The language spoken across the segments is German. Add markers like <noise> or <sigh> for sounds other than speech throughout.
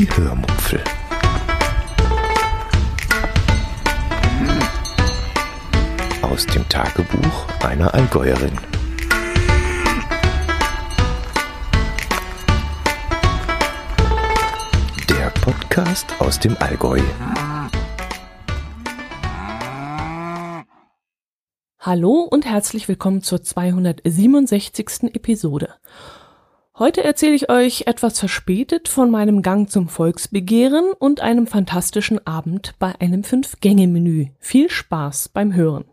Die Hörmupfel. Aus dem Tagebuch einer Allgäuerin. Der Podcast aus dem Allgäu. Hallo und herzlich willkommen zur 267. Episode. Heute erzähle ich euch etwas verspätet von meinem Gang zum Volksbegehren und einem fantastischen Abend bei einem Fünf-Gänge-Menü. Viel Spaß beim Hören.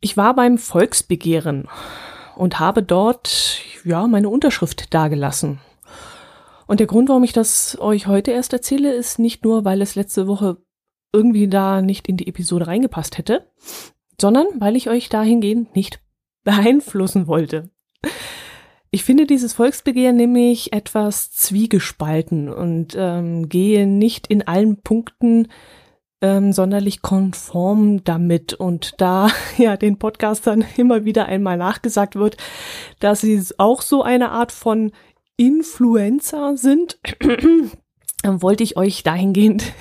Ich war beim Volksbegehren und habe dort, ja, meine Unterschrift dagelassen. Und der Grund, warum ich das euch heute erst erzähle, ist nicht nur, weil es letzte Woche irgendwie da nicht in die Episode reingepasst hätte, sondern weil ich euch dahingehend nicht <laughs> beeinflussen wollte. Ich finde dieses Volksbegehren nämlich etwas zwiegespalten und ähm, gehe nicht in allen Punkten ähm, sonderlich konform damit und da <laughs> ja den Podcastern immer wieder einmal nachgesagt wird, dass sie auch so eine Art von Influencer sind, <clears throat> wollte ich euch dahingehend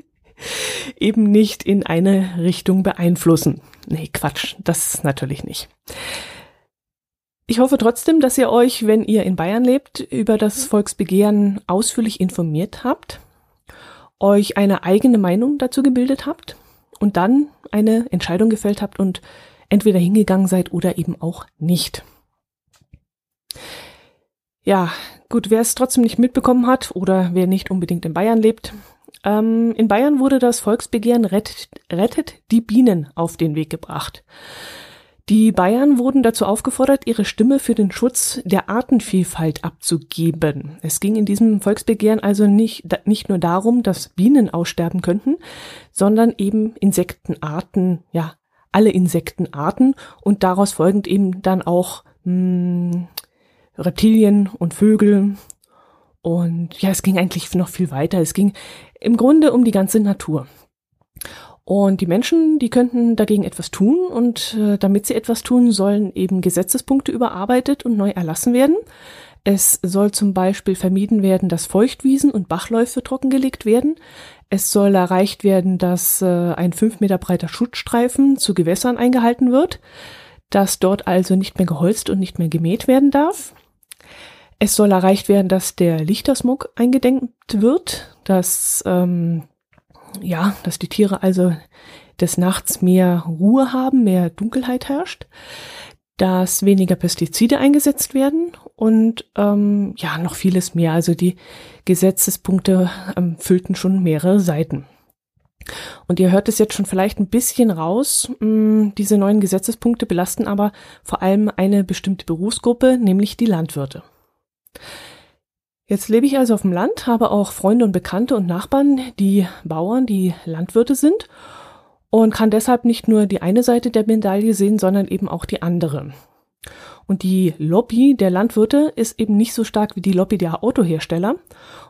<laughs> eben nicht in eine Richtung beeinflussen. Nee, Quatsch, das natürlich nicht. Ich hoffe trotzdem, dass ihr euch, wenn ihr in Bayern lebt, über das Volksbegehren ausführlich informiert habt, euch eine eigene Meinung dazu gebildet habt und dann eine Entscheidung gefällt habt und entweder hingegangen seid oder eben auch nicht. Ja, gut, wer es trotzdem nicht mitbekommen hat oder wer nicht unbedingt in Bayern lebt, ähm, in Bayern wurde das Volksbegehren rettet, rettet die Bienen auf den Weg gebracht. Die Bayern wurden dazu aufgefordert, ihre Stimme für den Schutz der Artenvielfalt abzugeben. Es ging in diesem Volksbegehren also nicht, nicht nur darum, dass Bienen aussterben könnten, sondern eben Insektenarten, ja, alle Insektenarten und daraus folgend eben dann auch mh, hm, Reptilien und Vögel. Und ja, es ging eigentlich noch viel weiter. Es ging im Grunde um die ganze Natur. Und die Menschen, die könnten dagegen etwas tun und äh, damit sie etwas tun, sollen eben Gesetzespunkte überarbeitet und neu erlassen werden. Es soll zum Beispiel vermieden werden, dass Feuchtwiesen und Bachläufe trockengelegt werden. Es soll erreicht werden, dass äh, ein fünf Meter breiter Schutzstreifen zu Gewässern eingehalten wird, dass dort also nicht mehr geholzt und nicht mehr gemäht werden darf. Es soll erreicht werden, dass der Lichtersmog eingedenkt wird, dass ähm, ja, dass die Tiere also des Nachts mehr Ruhe haben, mehr Dunkelheit herrscht, dass weniger Pestizide eingesetzt werden und ähm, ja, noch vieles mehr. Also die Gesetzespunkte ähm, füllten schon mehrere Seiten. Und ihr hört es jetzt schon vielleicht ein bisschen raus. Mm, diese neuen Gesetzespunkte belasten aber vor allem eine bestimmte Berufsgruppe, nämlich die Landwirte. Jetzt lebe ich also auf dem Land, habe auch Freunde und Bekannte und Nachbarn, die Bauern, die Landwirte sind und kann deshalb nicht nur die eine Seite der Medaille sehen, sondern eben auch die andere. Und die Lobby der Landwirte ist eben nicht so stark wie die Lobby der Autohersteller.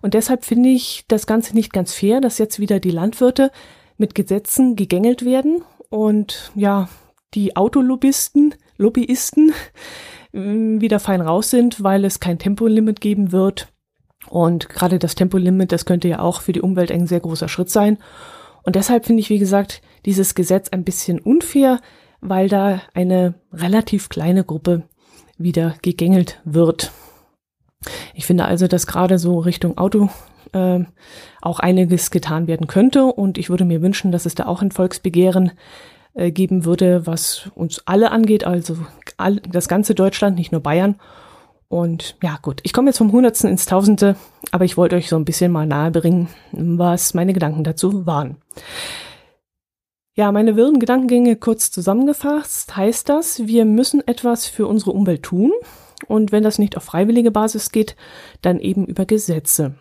Und deshalb finde ich das Ganze nicht ganz fair, dass jetzt wieder die Landwirte mit Gesetzen gegängelt werden und ja, die Autolobbyisten, Lobbyisten mm, wieder fein raus sind, weil es kein Tempolimit geben wird und gerade das Tempolimit, das könnte ja auch für die Umwelt ein sehr großer Schritt sein. Und deshalb finde ich, wie gesagt, dieses Gesetz ein bisschen unfair, weil da eine relativ kleine Gruppe wieder gegängelt wird. Ich finde also, dass gerade so Richtung Auto äh, auch einiges getan werden könnte und ich würde mir wünschen, dass es da auch ein Volksbegehren äh, geben würde, was uns alle angeht, also all, das ganze Deutschland, nicht nur Bayern und ja, gut, ich komme jetzt vom Hundertsten ins Tausende, aber ich wollte euch so ein bisschen mal nahebringen, was meine Gedanken dazu waren. Ja, meine wirren Gedankengänge kurz zusammengefasst heißt das, wir müssen etwas für unsere Umwelt tun. Und wenn das nicht auf freiwillige Basis geht, dann eben über Gesetze.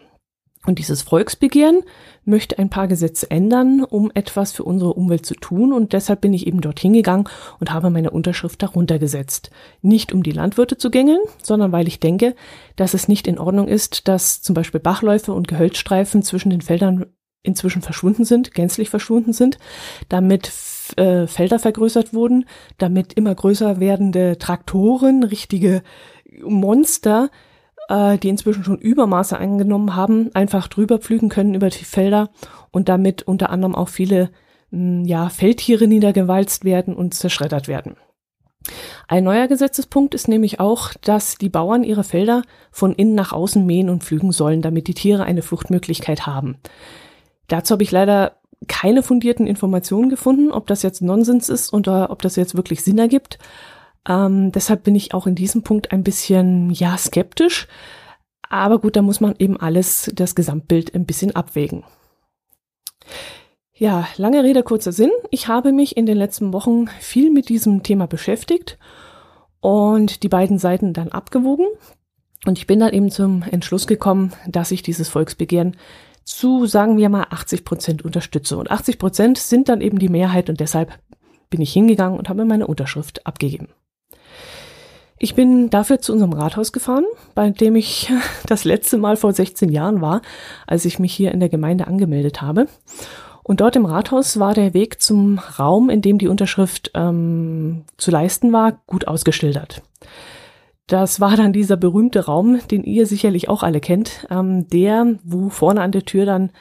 Und dieses Volksbegehren möchte ein paar Gesetze ändern, um etwas für unsere Umwelt zu tun. Und deshalb bin ich eben dorthin gegangen und habe meine Unterschrift darunter gesetzt. Nicht um die Landwirte zu gängeln, sondern weil ich denke, dass es nicht in Ordnung ist, dass zum Beispiel Bachläufe und Gehölzstreifen zwischen den Feldern inzwischen verschwunden sind, gänzlich verschwunden sind, damit äh, Felder vergrößert wurden, damit immer größer werdende Traktoren, richtige Monster, äh, die inzwischen schon Übermaße eingenommen haben, einfach drüber pflügen können über die Felder und damit unter anderem auch viele mh, ja, Feldtiere niedergewalzt werden und zerschreddert werden. Ein neuer Gesetzespunkt ist nämlich auch, dass die Bauern ihre Felder von innen nach außen mähen und pflügen sollen, damit die Tiere eine Fluchtmöglichkeit haben. Dazu habe ich leider keine fundierten Informationen gefunden, ob das jetzt Nonsens ist oder ob das jetzt wirklich Sinn ergibt. Ähm, deshalb bin ich auch in diesem Punkt ein bisschen, ja, skeptisch. Aber gut, da muss man eben alles, das Gesamtbild ein bisschen abwägen. Ja, lange Rede, kurzer Sinn. Ich habe mich in den letzten Wochen viel mit diesem Thema beschäftigt und die beiden Seiten dann abgewogen. Und ich bin dann eben zum Entschluss gekommen, dass ich dieses Volksbegehren zu, sagen wir mal, 80 Prozent unterstütze. Und 80 Prozent sind dann eben die Mehrheit und deshalb bin ich hingegangen und habe meine Unterschrift abgegeben. Ich bin dafür zu unserem Rathaus gefahren, bei dem ich <laughs> das letzte Mal vor 16 Jahren war, als ich mich hier in der Gemeinde angemeldet habe. Und dort im Rathaus war der Weg zum Raum, in dem die Unterschrift ähm, zu leisten war, gut ausgeschildert. Das war dann dieser berühmte Raum, den ihr sicherlich auch alle kennt, ähm, der, wo vorne an der Tür dann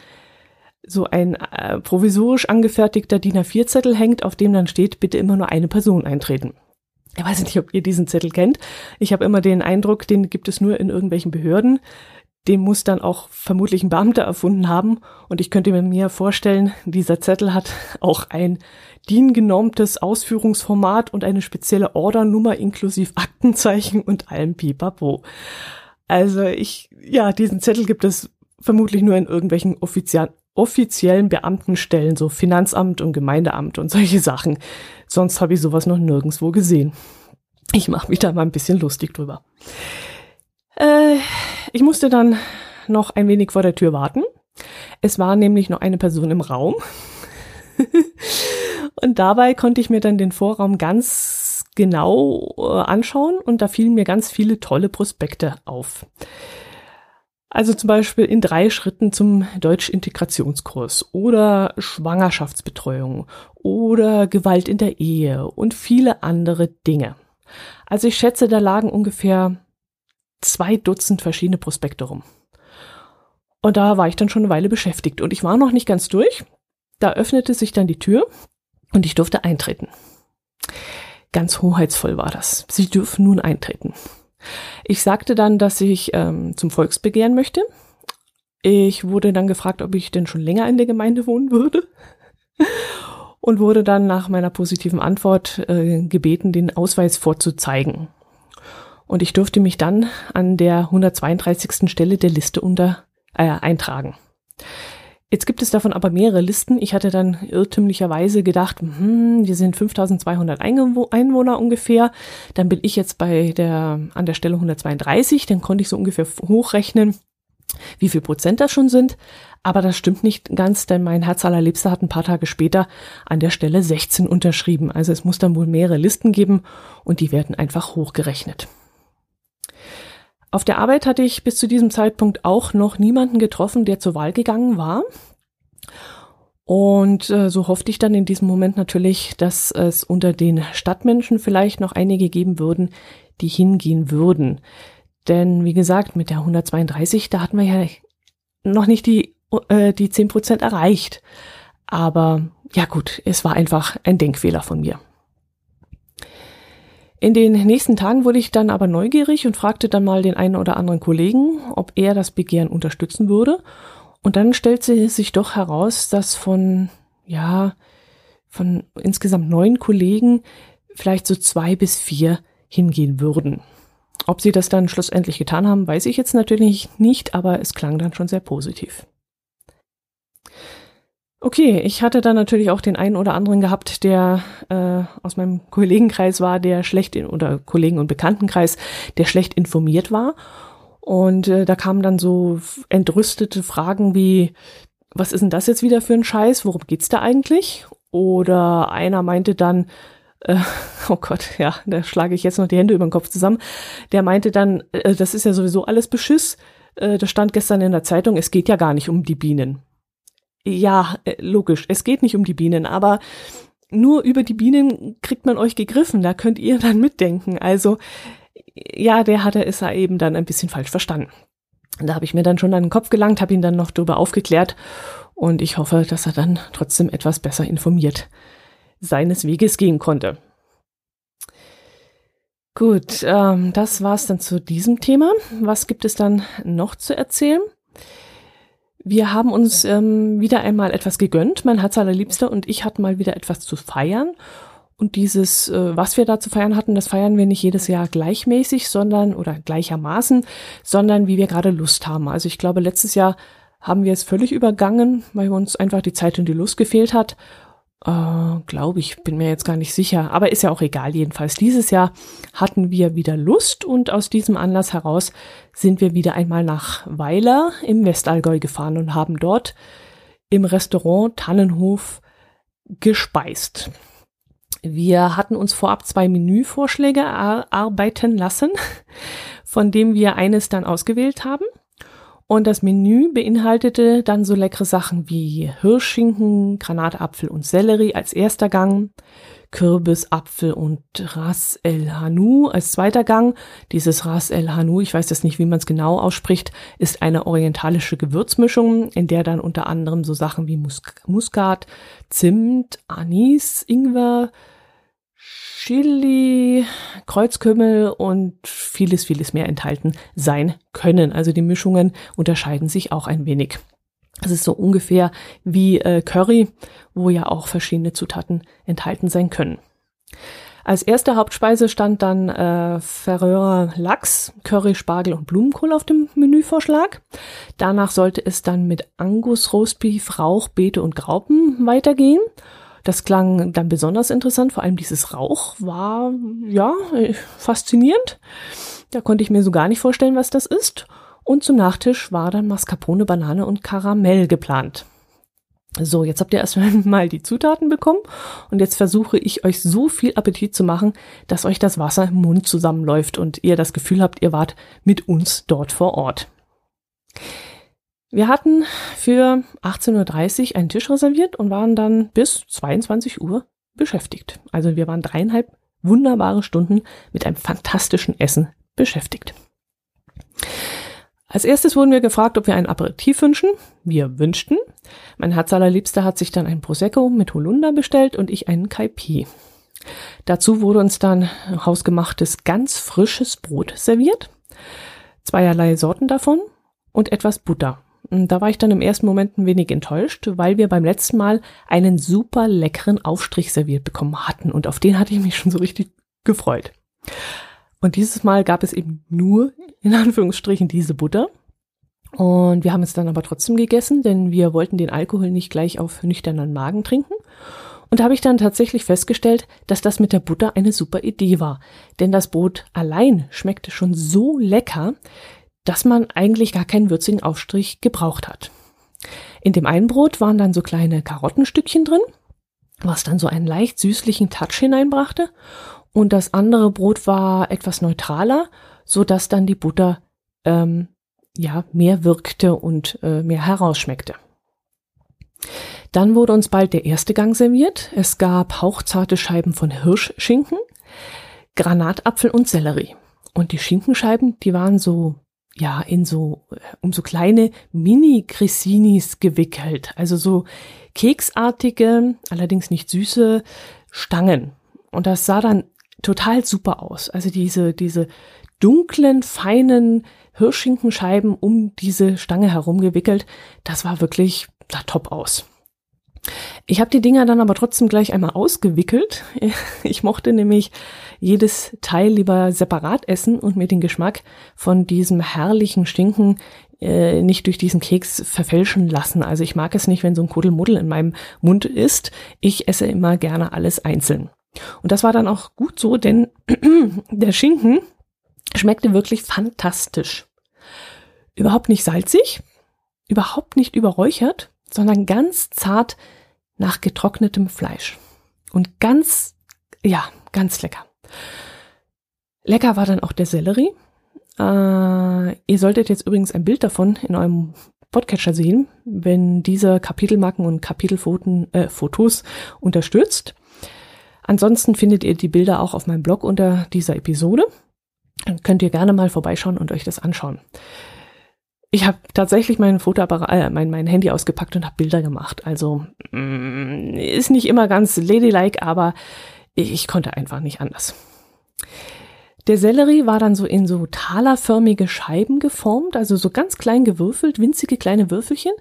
so ein äh, provisorisch angefertigter DIN A4-Zettel hängt, auf dem dann steht, bitte immer nur eine Person eintreten. Ich weiß nicht, ob ihr diesen Zettel kennt. Ich habe immer den Eindruck, den gibt es nur in irgendwelchen Behörden. Den muss dann auch vermutlich ein Beamter erfunden haben. Und ich könnte mir vorstellen, dieser Zettel hat auch ein DIN-genormtes Ausführungsformat und eine spezielle Ordernummer inklusive Aktenzeichen und allem Pipapo. Also ich, ja, diesen Zettel gibt es vermutlich nur in irgendwelchen offiziellen offiziellen Beamtenstellen, so Finanzamt und Gemeindeamt und solche Sachen. Sonst habe ich sowas noch nirgendwo gesehen. Ich mache mich da mal ein bisschen lustig drüber. Äh, ich musste dann noch ein wenig vor der Tür warten. Es war nämlich noch eine Person im Raum. <laughs> Und dabei konnte ich mir dann den Vorraum ganz genau äh, anschauen und da fielen mir ganz viele tolle Prospekte auf. Also zum Beispiel in drei Schritten zum Deutsch-Integrationskurs oder Schwangerschaftsbetreuung oder Gewalt in der Ehe und viele andere Dinge. Also ich schätze, da lagen ungefähr zwei Dutzend verschiedene Prospekte rum. Und da war ich dann schon eine Weile beschäftigt und ich war noch nicht ganz durch. Da öffnete sich dann die Tür und ich durfte eintreten. Ganz hoheitsvoll war das. Sie dürfen nun eintreten. Ich sagte dann, dass ich ähm, zum Volksbegehren möchte. Ich wurde dann gefragt, ob ich denn schon länger in der Gemeinde wohnen würde. Und wurde dann nach meiner positiven Antwort äh, gebeten, den Ausweis vorzuzeigen. Und ich durfte mich dann an der 132. Stelle der Liste unter äh, eintragen. Jetzt gibt es davon aber mehrere Listen. Ich hatte dann irrtümlicherweise gedacht, hm, wir sind 5200 Einwohner ungefähr. Dann bin ich jetzt bei der, an der Stelle 132. Dann konnte ich so ungefähr hochrechnen, wie viel Prozent das schon sind. Aber das stimmt nicht ganz, denn mein Herz allerliebster hat ein paar Tage später an der Stelle 16 unterschrieben. Also es muss dann wohl mehrere Listen geben und die werden einfach hochgerechnet. Auf der Arbeit hatte ich bis zu diesem Zeitpunkt auch noch niemanden getroffen, der zur Wahl gegangen war. Und äh, so hoffte ich dann in diesem Moment natürlich, dass es unter den Stadtmenschen vielleicht noch einige geben würden, die hingehen würden. Denn wie gesagt, mit der 132, da hatten wir ja noch nicht die, äh, die 10 Prozent erreicht. Aber ja gut, es war einfach ein Denkfehler von mir. In den nächsten Tagen wurde ich dann aber neugierig und fragte dann mal den einen oder anderen Kollegen, ob er das Begehren unterstützen würde. Und dann stellte sich doch heraus, dass von, ja, von insgesamt neun Kollegen vielleicht so zwei bis vier hingehen würden. Ob sie das dann schlussendlich getan haben, weiß ich jetzt natürlich nicht, aber es klang dann schon sehr positiv. Okay, ich hatte dann natürlich auch den einen oder anderen gehabt, der äh, aus meinem Kollegenkreis war, der schlecht in, oder Kollegen- und Bekanntenkreis, der schlecht informiert war. Und äh, da kamen dann so entrüstete Fragen wie, was ist denn das jetzt wieder für ein Scheiß? Worum geht's da eigentlich? Oder einer meinte dann, äh, <laughs> oh Gott, ja, da schlage ich jetzt noch die Hände über den Kopf zusammen. Der meinte dann, äh, das ist ja sowieso alles Beschiss. Äh, das stand gestern in der Zeitung, es geht ja gar nicht um die Bienen. Ja, äh, logisch. Es geht nicht um die Bienen, aber nur über die Bienen kriegt man euch gegriffen. Da könnt ihr <laughs> dann mitdenken. Also ja, der hatte es eben dann ein bisschen falsch verstanden. Da habe ich mir dann schon an den Kopf gelangt, habe ihn dann noch darüber aufgeklärt und ich hoffe, dass er dann trotzdem etwas besser informiert seines Weges gehen konnte. Gut, ähm, das war's dann zu diesem Thema. Was gibt es dann noch zu erzählen? Wir haben uns ähm, wieder einmal etwas gegönnt. Mein Herz allerliebster und ich hatten mal wieder etwas zu feiern. Und dieses, äh, was wir da zu feiern hatten, das feiern wir nicht jedes Jahr gleichmäßig, sondern oder gleichermaßen, sondern wie wir gerade Lust haben. Also ich glaube, letztes Jahr haben wir es völlig übergangen, weil uns einfach die Zeit und die Lust gefehlt hat. Äh, Glaube ich, bin mir jetzt gar nicht sicher. Aber ist ja auch egal. Jedenfalls dieses Jahr hatten wir wieder Lust und aus diesem Anlass heraus sind wir wieder einmal nach Weiler im Westallgäu gefahren und haben dort im Restaurant Tannenhof gespeist. Wir hatten uns vorab zwei Menüvorschläge erarbeiten lassen, von dem wir eines dann ausgewählt haben. Und das Menü beinhaltete dann so leckere Sachen wie Hirschschinken, Granatapfel und Sellerie als erster Gang, Kürbis, Apfel und Ras El Hanu als zweiter Gang. Dieses Ras El Hanu, ich weiß jetzt nicht, wie man es genau ausspricht, ist eine orientalische Gewürzmischung, in der dann unter anderem so Sachen wie Mus Muskat, Zimt, Anis, Ingwer, Chili, Kreuzkümmel und vieles, vieles mehr enthalten sein können. Also die Mischungen unterscheiden sich auch ein wenig. Das ist so ungefähr wie äh, Curry, wo ja auch verschiedene Zutaten enthalten sein können. Als erste Hauptspeise stand dann äh, Ferreur Lachs, Curry, Spargel und Blumenkohl auf dem Menüvorschlag. Danach sollte es dann mit Angus, Roastbeef, Rauch, Beete und Graupen weitergehen. Das klang dann besonders interessant, vor allem dieses Rauch war, ja, faszinierend. Da konnte ich mir so gar nicht vorstellen, was das ist. Und zum Nachtisch war dann Mascarpone, Banane und Karamell geplant. So, jetzt habt ihr erstmal <laughs> mal die Zutaten bekommen und jetzt versuche ich euch so viel Appetit zu machen, dass euch das Wasser im Mund zusammenläuft und ihr das Gefühl habt, ihr wart mit uns dort vor Ort. Wir hatten für 18.30 Uhr einen Tisch reserviert und waren dann bis 22 Uhr beschäftigt. Also wir waren dreieinhalb wunderbare Stunden mit einem fantastischen Essen beschäftigt. Als erstes wurden wir gefragt, ob wir ein Aperitif wünschen. Wir wünschten. Mein Herz allerliebster hat sich dann ein Prosecco mit Holunder bestellt und ich einen Kaipi. Dazu wurde uns dann hausgemachtes, ganz frisches Brot serviert. Zweierlei Sorten davon und etwas Butter. Da war ich dann im ersten Moment ein wenig enttäuscht, weil wir beim letzten Mal einen super leckeren Aufstrich serviert bekommen hatten und auf den hatte ich mich schon so richtig gefreut. Und dieses Mal gab es eben nur, in Anführungsstrichen, diese Butter. Und wir haben es dann aber trotzdem gegessen, denn wir wollten den Alkohol nicht gleich auf nüchternen Magen trinken. Und da habe ich dann tatsächlich festgestellt, dass das mit der Butter eine super Idee war. Denn das Brot allein schmeckte schon so lecker, dass man eigentlich gar keinen würzigen Aufstrich gebraucht hat. In dem einen Brot waren dann so kleine Karottenstückchen drin, was dann so einen leicht süßlichen Touch hineinbrachte. Und das andere Brot war etwas neutraler, so dass dann die Butter ähm, ja mehr wirkte und äh, mehr herausschmeckte. Dann wurde uns bald der erste Gang serviert. Es gab hauchzarte Scheiben von Hirschschinken, Granatapfel und Sellerie. Und die Schinkenscheiben, die waren so ja, in so, um so kleine Mini-Cressinis gewickelt. Also so keksartige, allerdings nicht süße Stangen. Und das sah dann total super aus. Also diese, diese dunklen, feinen Hirschschinkenscheiben um diese Stange herum gewickelt, das war wirklich, sah top aus. Ich habe die Dinger dann aber trotzdem gleich einmal ausgewickelt. <laughs> Ich mochte nämlich jedes Teil lieber separat essen und mir den Geschmack von diesem herrlichen Stinken äh, nicht durch diesen Keks verfälschen lassen. Also ich mag es nicht, wenn so ein Kuddelmuddel in meinem Mund ist. Ich esse immer gerne alles einzeln. Und das war dann auch gut so, denn <clears throat> der Schinken schmeckte wirklich fantastisch. Überhaupt nicht salzig, überhaupt nicht überräuchert, sondern ganz zart nach getrocknetem Fleisch. Und ganz, ja, ganz lecker. Lecker war dann auch der Sellerie. Äh, ihr solltet jetzt übrigens ein Bild davon in eurem Podcatcher sehen, wenn diese Kapitelmarken und Kapitelfotos äh, Fotos unterstützt. Ansonsten findet ihr die Bilder auch auf meinem Blog unter dieser Episode. Dann könnt ihr gerne mal vorbeischauen und euch das anschauen. Ich habe tatsächlich mein Fotoapparat, äh, mein, mein Handy ausgepackt und habe Bilder gemacht. Also mm, ist nicht immer ganz ladylike, aber ich, ich konnte einfach nicht anders. Der Sellerie war dann so in so talerförmige Scheiben geformt, also so ganz klein gewürfelt, winzige kleine Würfelchen,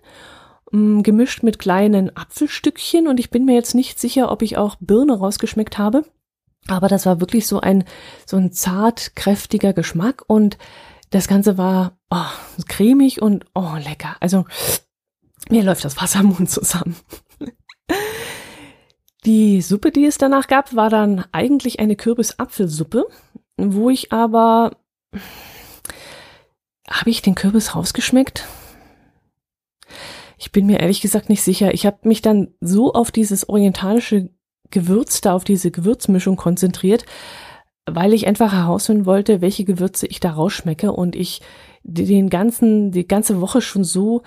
mm, gemischt mit kleinen Apfelstückchen und ich bin mir jetzt nicht sicher, ob ich auch Birne rausgeschmeckt habe. Aber das war wirklich so ein, so ein zart, kräftiger Geschmack und das Ganze war oh, cremig und oh, lecker. Also mir läuft das Wasser im Mund zusammen. <laughs> Die Suppe, die es danach gab, war dann eigentlich eine Kürbis-Apfelsuppe, wo ich aber habe ich den Kürbis rausgeschmeckt? Ich bin mir ehrlich gesagt nicht sicher. Ich habe mich dann so auf dieses orientalische Gewürz da, auf diese Gewürzmischung konzentriert, weil ich einfach herausfinden wollte, welche Gewürze ich da rausschmecke und ich den ganzen, die ganze Woche schon so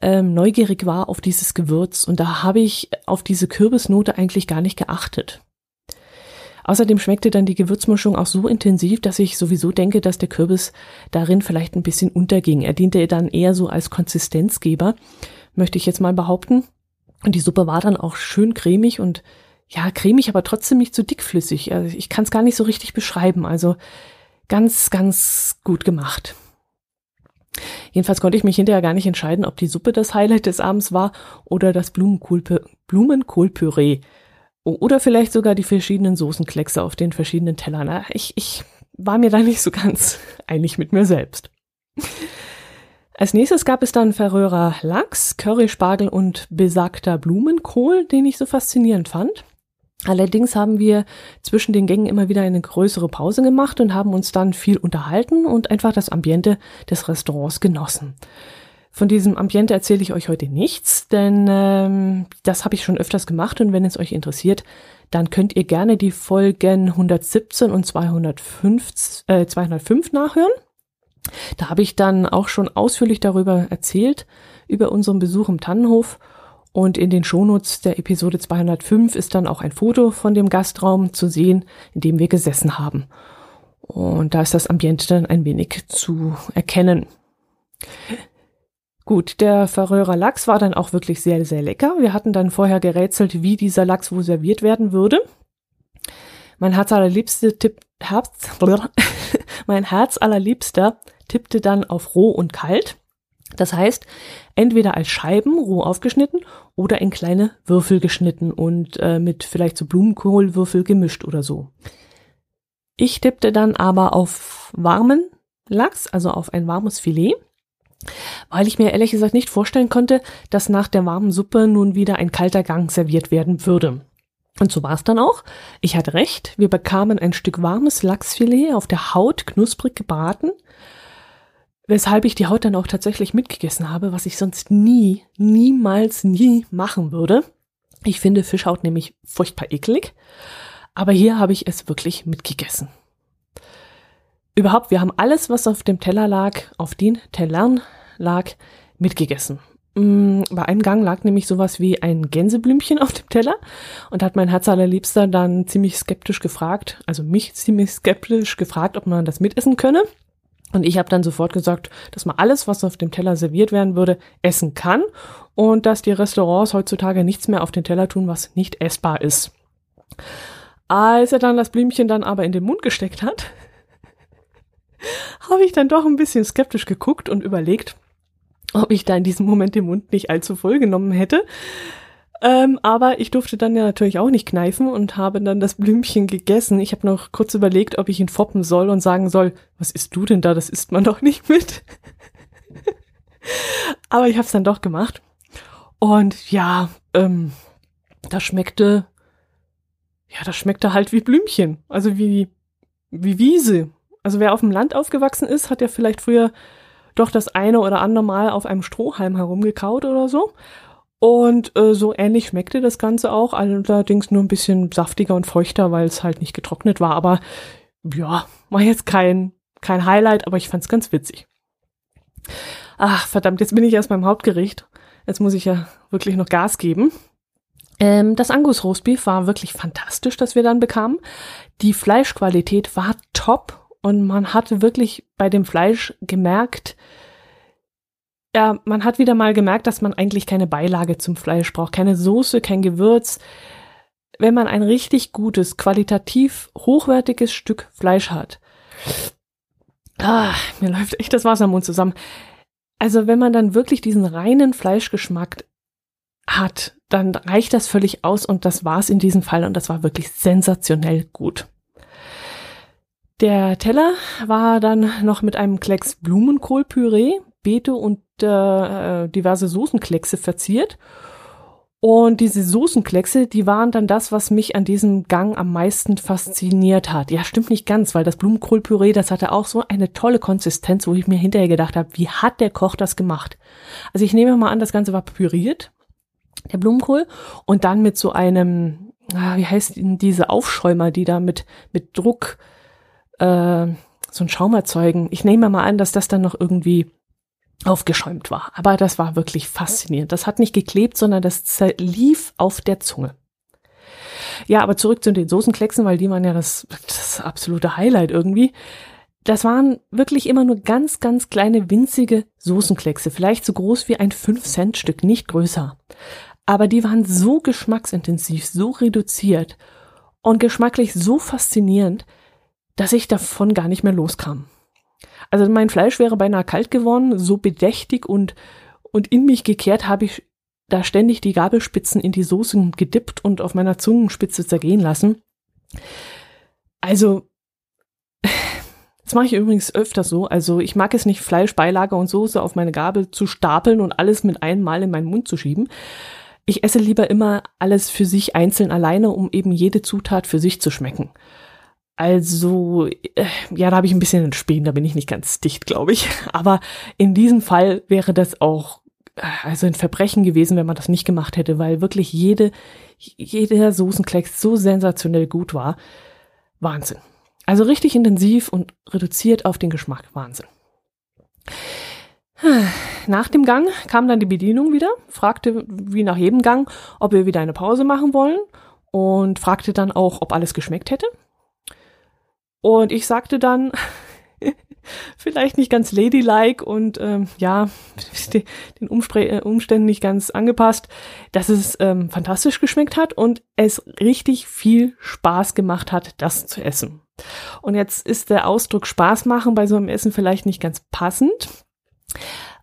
ähm, neugierig war auf dieses Gewürz und da habe ich auf diese Kürbisnote eigentlich gar nicht geachtet. Außerdem schmeckte dann die Gewürzmischung auch so intensiv, dass ich sowieso denke, dass der Kürbis darin vielleicht ein bisschen unterging. Er diente dann eher so als Konsistenzgeber, möchte ich jetzt mal behaupten. Und die Suppe war dann auch schön cremig und ja, cremig, aber trotzdem nicht zu so dickflüssig. Also ich kann es gar nicht so richtig beschreiben. Also ganz, ganz gut gemacht. Jedenfalls konnte ich mich hinterher gar nicht entscheiden, ob die Suppe das Highlight des Abends war oder das Blumenkohlpüree. Oder vielleicht sogar die verschiedenen Soßenkleckse auf den verschiedenen Tellern. Ich, ich war mir da nicht so ganz <laughs> einig mit mir selbst. Als nächstes gab es dann Verröhrer Lachs, Curryspargel und besagter Blumenkohl, den ich so faszinierend fand. Allerdings haben wir zwischen den Gängen immer wieder eine größere Pause gemacht und haben uns dann viel unterhalten und einfach das Ambiente des Restaurants genossen. Von diesem Ambiente erzähle ich euch heute nichts, denn ähm, das habe ich schon öfters gemacht und wenn es euch interessiert, dann könnt ihr gerne die Folgen 117 und 205, äh, 205 nachhören. Da habe ich dann auch schon ausführlich darüber erzählt, über unseren Besuch im Tannenhof und in den Shownotes der Episode 205 ist dann auch ein Foto von dem Gastraum zu sehen, in dem wir gesessen haben. Und da ist das Ambiente dann ein wenig zu erkennen. Gut, der Verröhrer Lachs war dann auch wirklich sehr, sehr lecker. Wir hatten dann vorher gerätselt, wie dieser Lachs wo serviert werden würde. Mein Herz allerliebste Tipp, Herz, <laughs> mein Herz allerliebster tippte dann auf roh und kalt. Das heißt, entweder als Scheiben roh aufgeschnitten oder in kleine Würfel geschnitten und äh, mit vielleicht so Blumenkohlwürfel gemischt oder so. Ich tippte dann aber auf warmen Lachs, also auf ein warmes Filet, weil ich mir ehrlich gesagt nicht vorstellen konnte, dass nach der warmen Suppe nun wieder ein kalter Gang serviert werden würde. Und so war es dann auch. Ich hatte recht, wir bekamen ein Stück warmes Lachsfilet auf der Haut knusprig gebraten Weshalb ich die Haut dann auch tatsächlich mitgegessen habe, was ich sonst nie, niemals, nie machen würde. Ich finde Fischhaut nämlich furchtbar eklig. Aber hier habe ich es wirklich mitgegessen. Überhaupt, wir haben alles, was auf dem Teller lag, auf den Tellern lag, mitgegessen. Mm, bei einem Gang lag nämlich sowas wie ein Gänseblümchen auf dem Teller und hat mein Herz allerliebster dann ziemlich skeptisch gefragt, also mich ziemlich skeptisch gefragt, ob man das mitessen könne. Und ich habe dann sofort gesagt, dass man alles, was auf dem Teller serviert werden würde, essen kann und dass die Restaurants heutzutage nichts mehr auf den Teller tun, was nicht essbar ist. Als er dann das Blümchen dann aber in den Mund gesteckt hat, <laughs> habe ich dann doch ein bisschen skeptisch geguckt und überlegt, ob ich da in diesem Moment den Mund nicht allzu voll genommen hätte. Ähm, aber ich durfte dann ja natürlich auch nicht kneifen und habe dann das Blümchen gegessen. Ich habe noch kurz überlegt, ob ich ihn foppen soll und sagen soll, was isst du denn da? Das isst man doch nicht mit. <laughs> aber ich habe es dann doch gemacht. Und ja, ähm, das schmeckte, ja, das schmeckte halt wie Blümchen. Also wie, wie Wiese. Also wer auf dem Land aufgewachsen ist, hat ja vielleicht früher doch das eine oder andere Mal auf einem Strohhalm herumgekaut oder so. Und äh, so ähnlich schmeckte das Ganze auch, allerdings nur ein bisschen saftiger und feuchter, weil es halt nicht getrocknet war. Aber ja, war jetzt kein, kein Highlight, aber ich fand's ganz witzig. Ach, verdammt, jetzt bin ich erst beim Hauptgericht. Jetzt muss ich ja wirklich noch Gas geben. Ähm, das Angus Roastbeef war wirklich fantastisch, das wir dann bekamen. Die Fleischqualität war top und man hatte wirklich bei dem Fleisch gemerkt, ja, man hat wieder mal gemerkt, dass man eigentlich keine Beilage zum Fleisch braucht, keine Soße, kein Gewürz. Wenn man ein richtig gutes, qualitativ hochwertiges Stück Fleisch hat. Ah, mir läuft echt das Wasser im Mund zusammen. Also wenn man dann wirklich diesen reinen Fleischgeschmack hat, dann reicht das völlig aus und das war es in diesem Fall und das war wirklich sensationell gut. Der Teller war dann noch mit einem Klecks Blumenkohlpüree, Beete und äh, diverse Soßenkleckse verziert. Und diese Soßenkleckse, die waren dann das, was mich an diesem Gang am meisten fasziniert hat. Ja, stimmt nicht ganz, weil das Blumenkohlpüree, das hatte auch so eine tolle Konsistenz, wo ich mir hinterher gedacht habe, wie hat der Koch das gemacht? Also ich nehme mal an, das Ganze war püriert, der Blumenkohl, und dann mit so einem, ah, wie heißt denn diese Aufschäumer, die da mit, mit Druck äh, so ein Schaum erzeugen. Ich nehme mal an, dass das dann noch irgendwie aufgeschäumt war. Aber das war wirklich faszinierend. Das hat nicht geklebt, sondern das lief auf der Zunge. Ja, aber zurück zu den Soßenklecksen, weil die waren ja das, das absolute Highlight irgendwie. Das waren wirklich immer nur ganz, ganz kleine, winzige Soßenkleckse, vielleicht so groß wie ein 5-Cent-Stück, nicht größer. Aber die waren so geschmacksintensiv, so reduziert und geschmacklich so faszinierend, dass ich davon gar nicht mehr loskam. Also mein Fleisch wäre beinahe kalt geworden, so bedächtig und, und in mich gekehrt habe ich da ständig die Gabelspitzen in die Soßen gedippt und auf meiner Zungenspitze zergehen lassen. Also, <sighs> das mache ich übrigens öfter so. Also ich mag es nicht, Fleisch, Beilage und Soße auf meine Gabel zu stapeln und alles mit einem Mal in meinen Mund zu schieben. Ich esse lieber immer alles für sich einzeln alleine, um eben jede Zutat für sich zu schmecken. Also, äh, ja, da habe ich ein bisschen einen Spähen, da bin ich nicht ganz dicht, glaube ich. Aber in diesem Fall wäre das auch äh, also ein Verbrechen gewesen, wenn man das nicht gemacht hätte, weil wirklich jede, jeder Soßenklecks so sensationell gut war. Wahnsinn. Also richtig intensiv und reduziert auf den Geschmack. Wahnsinn. Nach dem Gang kam dann die Bedienung wieder, fragte wie nach jedem Gang, ob wir wieder eine Pause machen wollen und fragte dann auch, ob alles geschmeckt hätte. Und ich sagte dann, <laughs> vielleicht nicht ganz ladylike und ähm, ja, <laughs> den Umspre äh, Umständen nicht ganz angepasst, dass es ähm, fantastisch geschmeckt hat und es richtig viel Spaß gemacht hat, das zu essen. Und jetzt ist der Ausdruck Spaß machen bei so einem Essen vielleicht nicht ganz passend.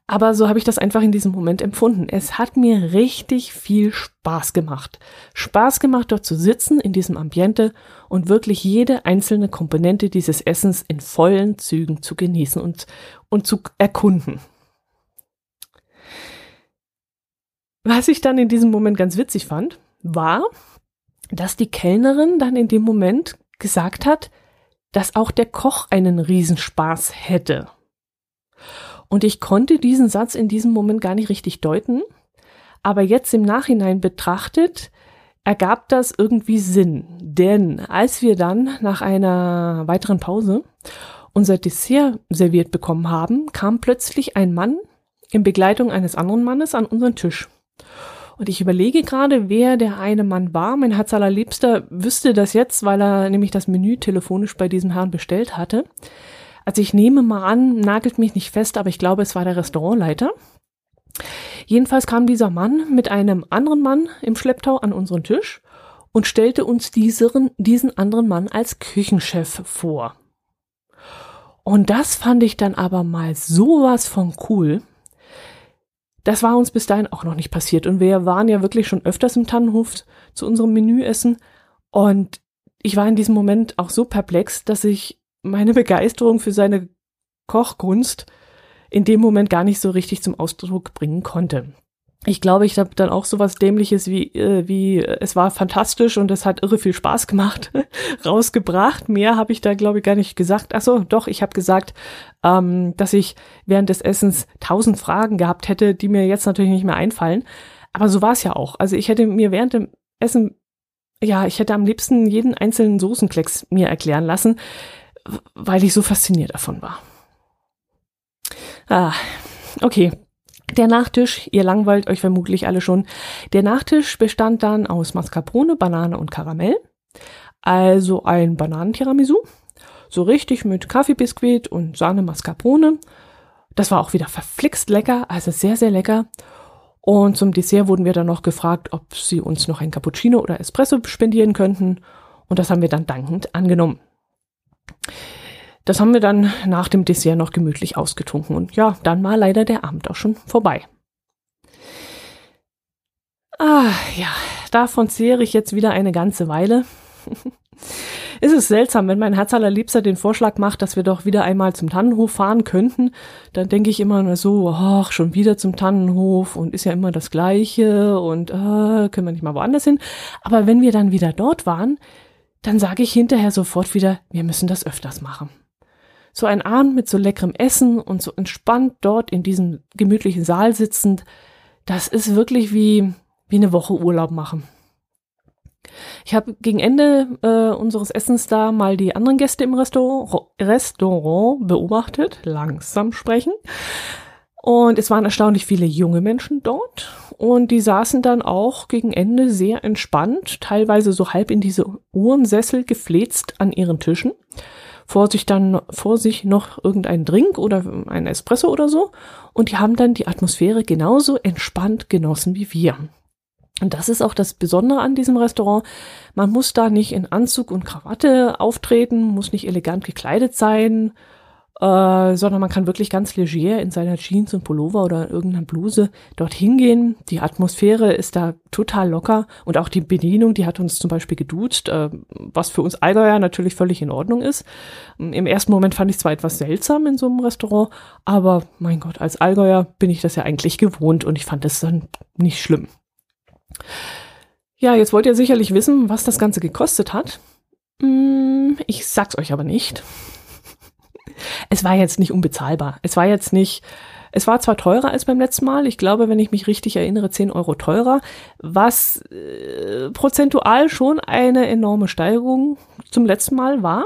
Aber so habe ich das einfach in diesem Moment empfunden. Es hat mir richtig viel Spaß gemacht. Spaß gemacht, dort zu sitzen in diesem Ambiente und wirklich jede einzelne Komponente dieses Essens in vollen Zügen zu genießen und, und zu erkunden. Was ich dann in diesem Moment ganz witzig fand, war, dass die Kellnerin dann in dem Moment gesagt hat, dass auch der Koch einen Riesenspaß hätte. Und ich konnte diesen Satz in diesem Moment gar nicht richtig deuten. Aber jetzt im Nachhinein betrachtet, ergab das irgendwie Sinn. Denn als wir dann nach einer weiteren Pause unser Dessert serviert bekommen haben, kam plötzlich ein Mann in Begleitung eines anderen Mannes an unseren Tisch. Und ich überlege gerade, wer der eine Mann war. Mein Herz allerliebster wüsste das jetzt, weil er nämlich das Menü telefonisch bei diesem Herrn bestellt hatte. Also ich nehme mal an, nagelt mich nicht fest, aber ich glaube, es war der Restaurantleiter. Jedenfalls kam dieser Mann mit einem anderen Mann im Schlepptau an unseren Tisch und stellte uns diesen, diesen anderen Mann als Küchenchef vor. Und das fand ich dann aber mal sowas von cool. Das war uns bis dahin auch noch nicht passiert. Und wir waren ja wirklich schon öfters im Tannenhof zu unserem Menüessen. Und ich war in diesem Moment auch so perplex, dass ich meine Begeisterung für seine Kochkunst in dem Moment gar nicht so richtig zum Ausdruck bringen konnte. Ich glaube, ich habe dann auch sowas dämliches wie äh, wie äh, es war fantastisch und es hat irre viel Spaß gemacht <laughs> rausgebracht. Mehr habe ich da glaube ich gar nicht gesagt. Ach so, doch, ich habe gesagt, ähm, dass ich während des Essens tausend Fragen gehabt hätte, die mir jetzt natürlich nicht mehr einfallen. Aber so war es ja auch. Also ich hätte mir während dem Essen ja, ich hätte am liebsten jeden einzelnen Soßenklecks mir erklären lassen weil ich so fasziniert davon war. Ah, okay. Der Nachtisch, ihr langweilt euch vermutlich alle schon. Der Nachtisch bestand dann aus Mascarpone, Banane und Karamell. Also ein Bananentiramisu. So richtig mit Kaffeebiskuit und Sahne Mascarpone. Das war auch wieder verflixt lecker, also sehr, sehr lecker. Und zum Dessert wurden wir dann noch gefragt, ob sie uns noch ein Cappuccino oder Espresso spendieren könnten. Und das haben wir dann dankend angenommen. Das haben wir dann nach dem Dessert noch gemütlich ausgetrunken. Und ja, dann war leider der Abend auch schon vorbei. Ah, ja, davon zehre ich jetzt wieder eine ganze Weile. <laughs> es ist seltsam, wenn mein Herz allerliebster den Vorschlag macht, dass wir doch wieder einmal zum Tannenhof fahren könnten, dann denke ich immer nur so, ach, schon wieder zum Tannenhof und ist ja immer das Gleiche und äh, können wir nicht mal woanders hin. Aber wenn wir dann wieder dort waren, dann sage ich hinterher sofort wieder, wir müssen das öfters machen. So ein Abend mit so leckerem Essen und so entspannt dort in diesem gemütlichen Saal sitzend, das ist wirklich wie, wie eine Woche Urlaub machen. Ich habe gegen Ende äh, unseres Essens da mal die anderen Gäste im Restaurant, Restaurant beobachtet, langsam sprechen. Und es waren erstaunlich viele junge Menschen dort. Und die saßen dann auch gegen Ende sehr entspannt, teilweise so halb in diese Uhrensessel gefläzt an ihren Tischen. Vor sich dann, vor sich noch irgendein Drink oder ein Espresso oder so. Und die haben dann die Atmosphäre genauso entspannt genossen wie wir. Und das ist auch das Besondere an diesem Restaurant. Man muss da nicht in Anzug und Krawatte auftreten, muss nicht elegant gekleidet sein, äh, sondern man kann wirklich ganz leger in seiner Jeans und Pullover oder irgendeiner Bluse dorthin gehen. Die Atmosphäre ist da total locker und auch die Bedienung, die hat uns zum Beispiel geduzt, äh, was für uns Allgäuer natürlich völlig in Ordnung ist. Im ersten Moment fand ich zwar etwas seltsam in so einem Restaurant, aber mein Gott, als Allgäuer bin ich das ja eigentlich gewohnt und ich fand das dann nicht schlimm. Ja, jetzt wollt ihr sicherlich wissen, was das Ganze gekostet hat. Hm, ich sag's euch aber nicht es war jetzt nicht unbezahlbar. Es war jetzt nicht, es war zwar teurer als beim letzten Mal, ich glaube, wenn ich mich richtig erinnere, 10 Euro teurer, was äh, prozentual schon eine enorme Steigerung zum letzten Mal war,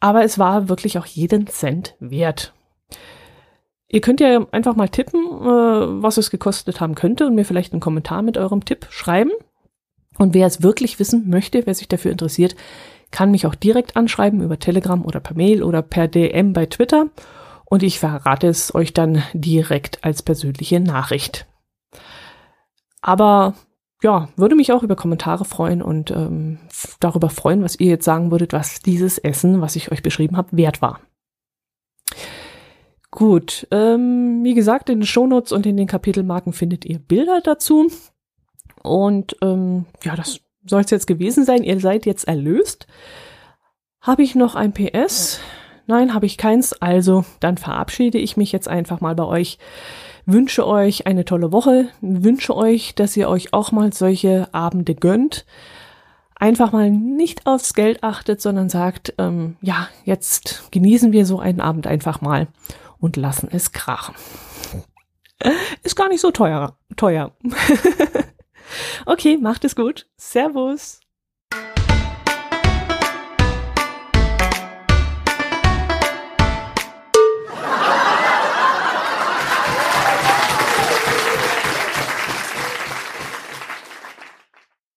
aber es war wirklich auch jeden Cent wert. Ihr könnt ja einfach mal tippen, äh, was es gekostet haben könnte und mir vielleicht einen Kommentar mit eurem Tipp schreiben. Und wer es wirklich wissen möchte, wer sich dafür interessiert, kann mich auch direkt anschreiben über Telegram oder per Mail oder per DM bei Twitter und ich verrate es euch dann direkt als persönliche Nachricht. Aber ja, würde mich auch über Kommentare freuen und ähm, darüber freuen, was ihr jetzt sagen würdet, was dieses Essen, was ich euch beschrieben habe, wert war. Gut, ähm, wie gesagt, in den Shownotes und in den Kapitelmarken findet ihr Bilder dazu. Und ähm, ja, das soll es jetzt gewesen sein. Ihr seid jetzt erlöst. Habe ich noch ein PS? Nein, habe ich keins. Also, dann verabschiede ich mich jetzt einfach mal bei euch. Wünsche euch eine tolle Woche. Wünsche euch, dass ihr euch auch mal solche Abende gönnt. Einfach mal nicht aufs Geld achtet, sondern sagt, ähm, ja, jetzt genießen wir so einen Abend einfach mal und lassen es krachen. Ist gar nicht so teuer. teuer. <laughs> Okay, macht es gut. Servus.